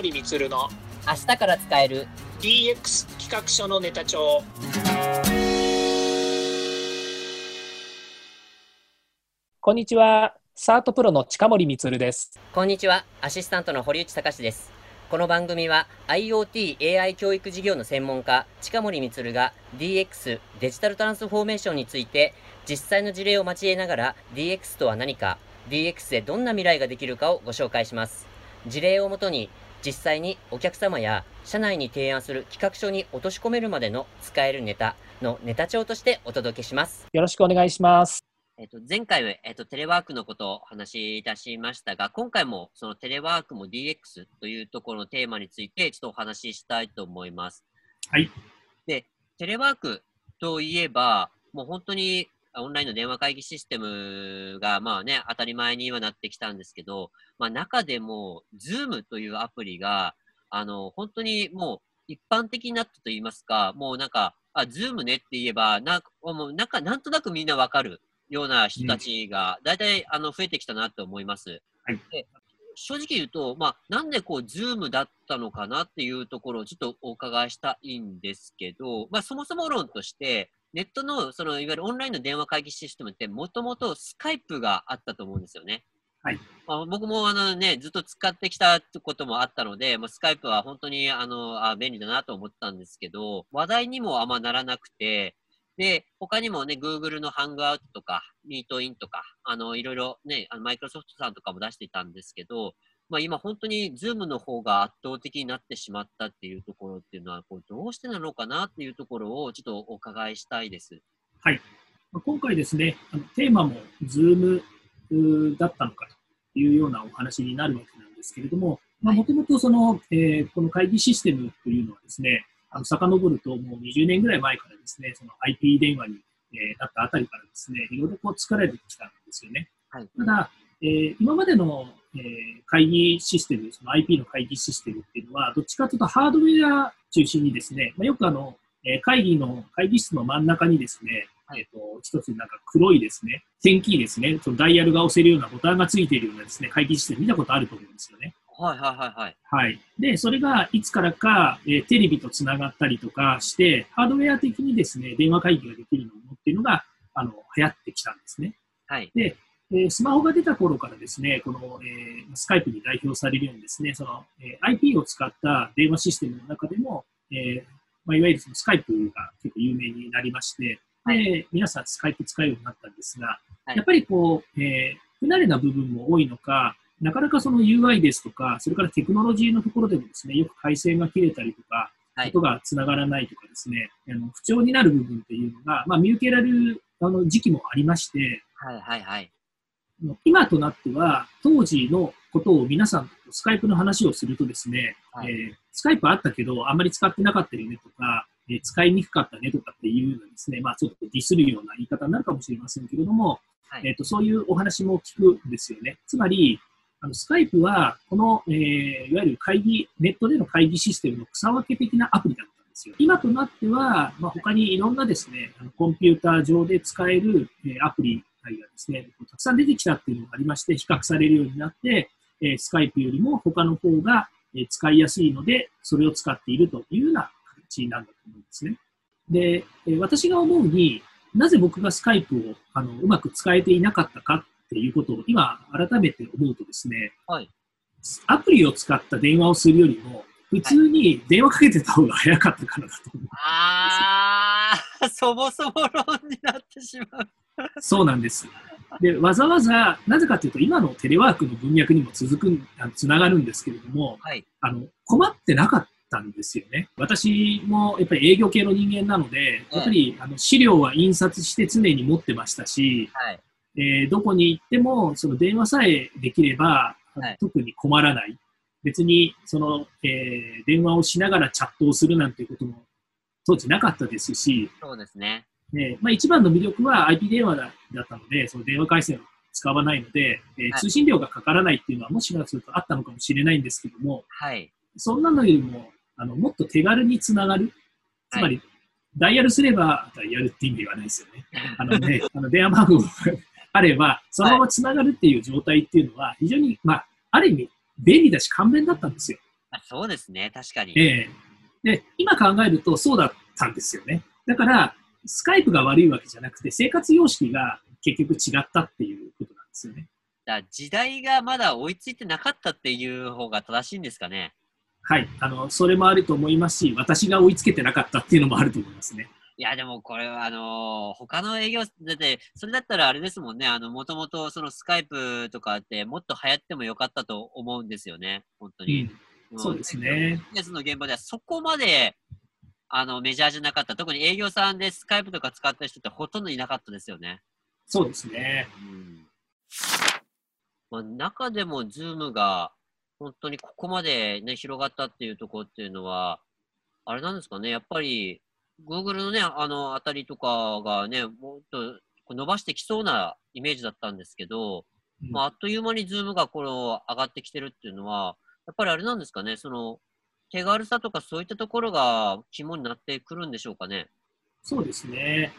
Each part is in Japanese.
森光の明日から使える DX 企画書のネタ帳。こんにちは。サートプロの近森光です。こんにちは。アシスタントの堀内隆です。この番組は IoT AI 教育事業の専門家近森光が DX デジタルトランスフォーメーションについて実際の事例を交えながら DX とは何か DX でどんな未来ができるかをご紹介します。事例をもとに実際にお客様や社内に提案する企画書に落とし込めるまでの使えるネタのネタ帳としてお届けします。よろしくお願いします。えっと、前回は、えっと、テレワークのことをお話しいたしましたが、今回もそのテレワークも DX というところのテーマについてちょっとお話ししたいと思います。はい。で、テレワークといえば、もう本当にオンラインの電話会議システムが、まあね、当たり前にはなってきたんですけど、まあ中でも、Zoom というアプリが、あの、本当にもう一般的になったと言いますか、もうなんか、あ、Zoom ねって言えば、なもうなんか、なんとなくみんなわかるような人たちが、大体、あの、増えてきたなと思います。はい、で正直言うと、まあ、なんでこう、Zoom だったのかなっていうところをちょっとお伺いしたいんですけど、まあ、そもそも論として、ネットの、その、いわゆるオンラインの電話会議システムって、もともとスカイプがあったと思うんですよね。はい。まあ、僕もあのね、ずっと使ってきたこともあったので、まあ、スカイプは本当にあのあ便利だなと思ったんですけど、話題にもあんまならなくて、で、他にもね、Google のハングアウトとか、ミートインとか、あの、いろいろね、あのマイクロソフトさんとかも出していたんですけど、まあ、今本当に Zoom の方が圧倒的になってしまったっていうところっていうのは、これどうしてなのかなっていうところをちょっとお伺いしたいです。はい。今回ですね、あのテーマも Zoom だったのかというようなお話になるわけなんですけれども、もともとその、えー、この会議システムというのはですね、あの遡るともう20年ぐらい前からですね、その IP 電話に、えー、なったあたりからですね、いろいろこう作られてきたんですよね。はい、ただ、えー、今までの、えー、会議システム、その IP の会議システムっていうのは、どっちかというとハードウェア中心にですね、まあ、よくあの、えー、会議の、会議室の真ん中にですね、えっ、ー、と、一つなんか黒いですね、点キーですね、そのダイヤルが押せるようなボタンがついているようなですね、会議システム見たことあると思うんですよね。はいはいはいはい。はい。で、それがいつからか、えー、テレビとつながったりとかして、ハードウェア的にですね、電話会議ができるのっていうのが、あの、流行ってきたんですね。はい。で、えー、スマホが出た頃からですね、この、えー、スカイプに代表されるようにですね、その、えー、IP を使った電話システムの中でも、えーまあ、いわゆるそのスカイプが結構有名になりまして、はい、で皆さんスカイプ使うようになったんですが、はい、やっぱりこう、えー、不慣れな部分も多いのか、なかなかその UI ですとか、それからテクノロジーのところでもですね、よく回線が切れたりとか、ことがつながらないとかですね、あの不調になる部分っていうのが、まあ、見受けられるあの時期もありまして、はいはいはい。今となっては、当時のことを皆さんとスカイプの話をするとですね、はい、えー、スカイプあったけど、あんまり使ってなかったよねとか、えー、使いにくかったねとかっていうようなですね、まあちょっとディスるような言い方になるかもしれませんけれども、はい、えっ、ー、と、そういうお話も聞くんですよね。つまり、あの、スカイプは、この、えー、いわゆる会議、ネットでの会議システムの草分け的なアプリだったんですよ。今となっては、まあ、他にいろんなですね、あのコンピューター上で使える、えー、アプリがですね、たくさん出てきたっていうのがありまして、比較されるようになって、えー、スカイプよりも他の方が、えー、使いやすいので、それを使っているというような形なんだと思うんですね。で、えー、私が思うに、なぜ僕がスカイプをあのうまく使えていなかったかっていうことを今改めて思うとですね、はい、アプリを使った電話をするよりも、普通に電話かけてた方が早かったからだと思う、はい、ああ、そもそも論になってしまう。そうなんです。で、わざわざ、なぜかというと、今のテレワークの文脈にも続く、つながるんですけれども、はい、あの、困ってなかったんですよね。私もやっぱり営業系の人間なので、やっぱりあの資料は印刷して常に持ってましたし、はい、えー、どこに行っても、その電話さえできれば、はい、特に困らない。別に、その、えー、電話をしながらチャットをするなんていうことも当時なかったですし、そうですね。えー、まあ、一番の魅力は IP 電話だだったので、その電話回線を使わないので、えー、通信料がかからないっていうのはもしかするとあったのかもしれないんですけども、はい、そんなのよりも、あの、もっと手軽につながる。つまり、はい、ダイヤルすれば、ダイヤルって意味はないですよね。あのね、あの電話番号 あれば、そのままつながるっていう状態っていうのは、非常に、まあ、ある意味、便利だし、簡便だったんですよ。あそうですね、確かに。ええで、今考えるとそうだったんですよね。だから、スカイプが悪いわけじゃなくて、生活様式が結局違ったっていうことなんですよね。だ時代がまだ追いついてなかったっていう方が正しいんですかね。はい。あの、それもあると思いますし、私が追いつけてなかったっていうのもあると思いますね。いや、でもこれは、あのー他の営業、だって、それだったらあれですもんね、あの、もともとそのスカイプとかってもっと流行ってもよかったと思うんですよね、本当に。うん。そうですね。ビジネスの現場ではそこまで、あの、メジャーじゃなかった。特に営業さんでスカイプとか使った人ってほとんどいなかったですよね。そうですね。うん。まあ、中でも Zoom が本当にここまでね、広がったっていうところっていうのは、あれなんですかね、やっぱり、Google のね、あの、あたりとかがね、もっと伸ばしてきそうなイメージだったんですけど、うんまあ、あっという間に Zoom がこの上がってきてるっていうのは、やっぱりあれなんですかね、その、手軽さとかそういったところが肝になってくるんでしょうかね。そうですね。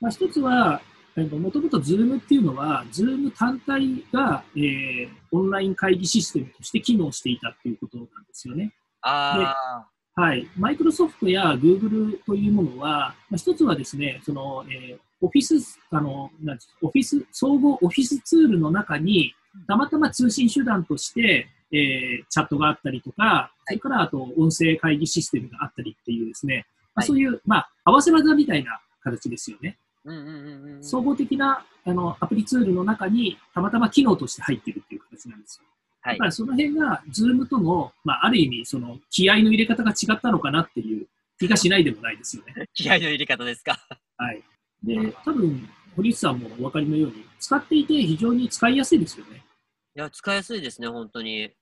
まあ、一つは、もともと Zoom っていうのは、Zoom 単体が、えーオンライン会議システムとして機能していたっていうことなんですよね。あはい。マイクロソフトや Google というものは、まあ、一つはですね、その、えーオフィス、あの、オフィス、総合オフィスツールの中に、たまたま通信手段として、えーチャットがあったりとか、それからあと音声会議システムがあったりっていうですね、まあ、はいそういう、まあ、合わせ技みたいな形ですよね。総合的なあのアプリツールの中にたまたま機能として入っているっていう形なんですよ。はいだからその辺が Zoom との、まあ、ある意味その気合の入れ方が違ったのかなっていう気がしないでもないですよね。気合の入れ方ですか。はい。で、多分堀内さんもお分かりのように使っていて非常に使いやすいですよね。いや、使いやすいですね、本当に。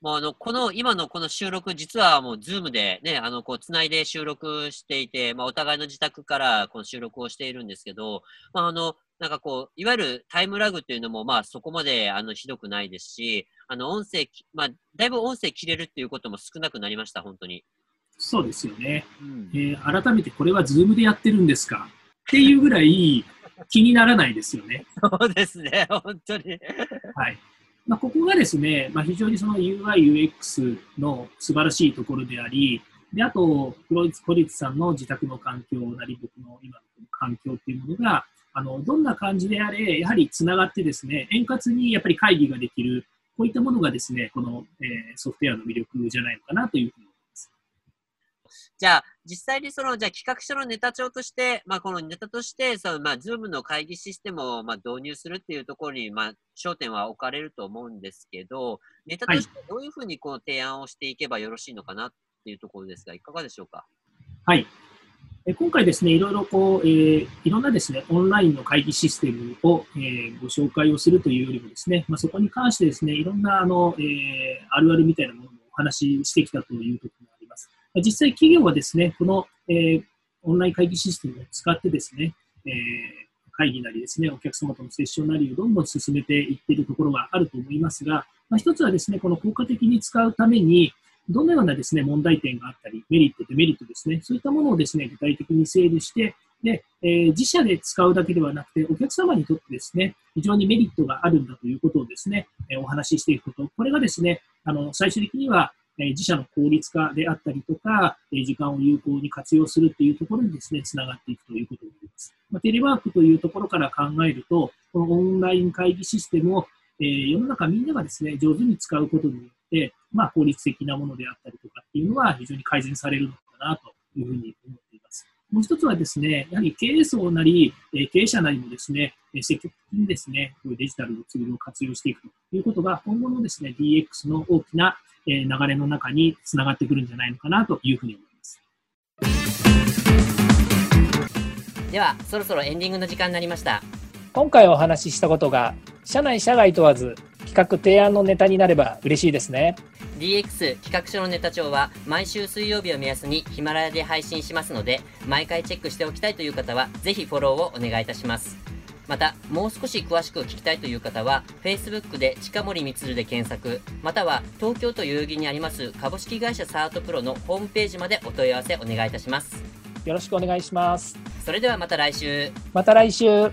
もうあの、この、今のこの収録、実はもう、ズームでね、あの、こう、つないで収録していて、まあ、お互いの自宅からこの収録をしているんですけど、まあ、あの、なんかこう、いわゆるタイムラグっていうのも、まあ、そこまで、あの、ひどくないですし、あの、音声き、まあ、だいぶ音声切れるっていうことも少なくなりました、本当に。そうですよね。うんえー改めてこれは Zoom でやってるんですか？っていうぐらい気にならないですよね。そうですね、本当に。はい。まあ、ここがですね、まあ、非常にその UI、UX の素晴らしいところであり、で、あと、プロイツ、コリツさんの自宅の環境なり、僕の今の環境っていうものが、あの、どんな感じであれ、やはりつながってですね、円滑にやっぱり会議ができる、こういったものがですね、この、えーソフトウェアの魅力じゃないのかなというふうに思います。じゃあ、実際にその、じゃ企画書のネタ帳として、まあ、このネタとして、その、まあ、 Zoom の会議システムを、まあ、導入するっていうところに、まあ、焦点は置かれると思うんですけど、ネタとしてどういうふうにこの提案をしていけばよろしいのかなっていうところですが、いかがでしょうか？はい。え今回ですね、いろいろこう、えーいろんなですね、オンラインの会議システムを、えーご紹介をするというよりもですね、まあ、そこに関してですね、いろんなあの、えーあるあるみたいなものをお話ししてきたというところ。実際企業はですね、この、えーオンライン会議システムを使ってですね、えー会議なりですね、お客様とのセッションなりをどんどん進めていっているところがあると思いますが、まあ、一つはですね、この効果的に使うために、どのようなですね、問題点があったり、メリット、デメリットですね、そういったものをですね、具体的に整理して、で、えー自社で使うだけではなくて、お客様にとってですね、非常にメリットがあるんだということをですね、えーお話ししていくこと、これがですね、あの、最終的には、えー自社の効率化であったりとか、えー時間を有効に活用するっていうところにですね、つながっていくということになります。まあ、テレワークというところから考えると、このオンライン会議システムを、えー世の中みんながですね、上手に使うことによって、まあ、効率的なものであったりとかっていうのは非常に改善されるのかなというふうに思っています。もう一つはですね、やはり経営層なり、え経営者なりもですね、え積極的にですね、こういうデジタルのツールを活用していくということが、今後のですね、DX の大きな、えー流れの中につながってくるんじゃないのかなというふうに思います。では、そろそろエンディングの時間になりました。今回お話ししたことが社内社外問わず企画提案のネタになれば嬉しいですね DX 企画書のネタ帳は毎週水曜日を目安にヒマラヤで配信しますので毎回チェックしておきたいという方はぜひフォローをお願いいたしますまたもう少し詳しく聞きたいという方は Facebook で近森光で検索または東京都代々木にあります株式会社サートプロのホームページまでお問い合わせお願いいたします。よろしくお願いします。それではまた来週。また来週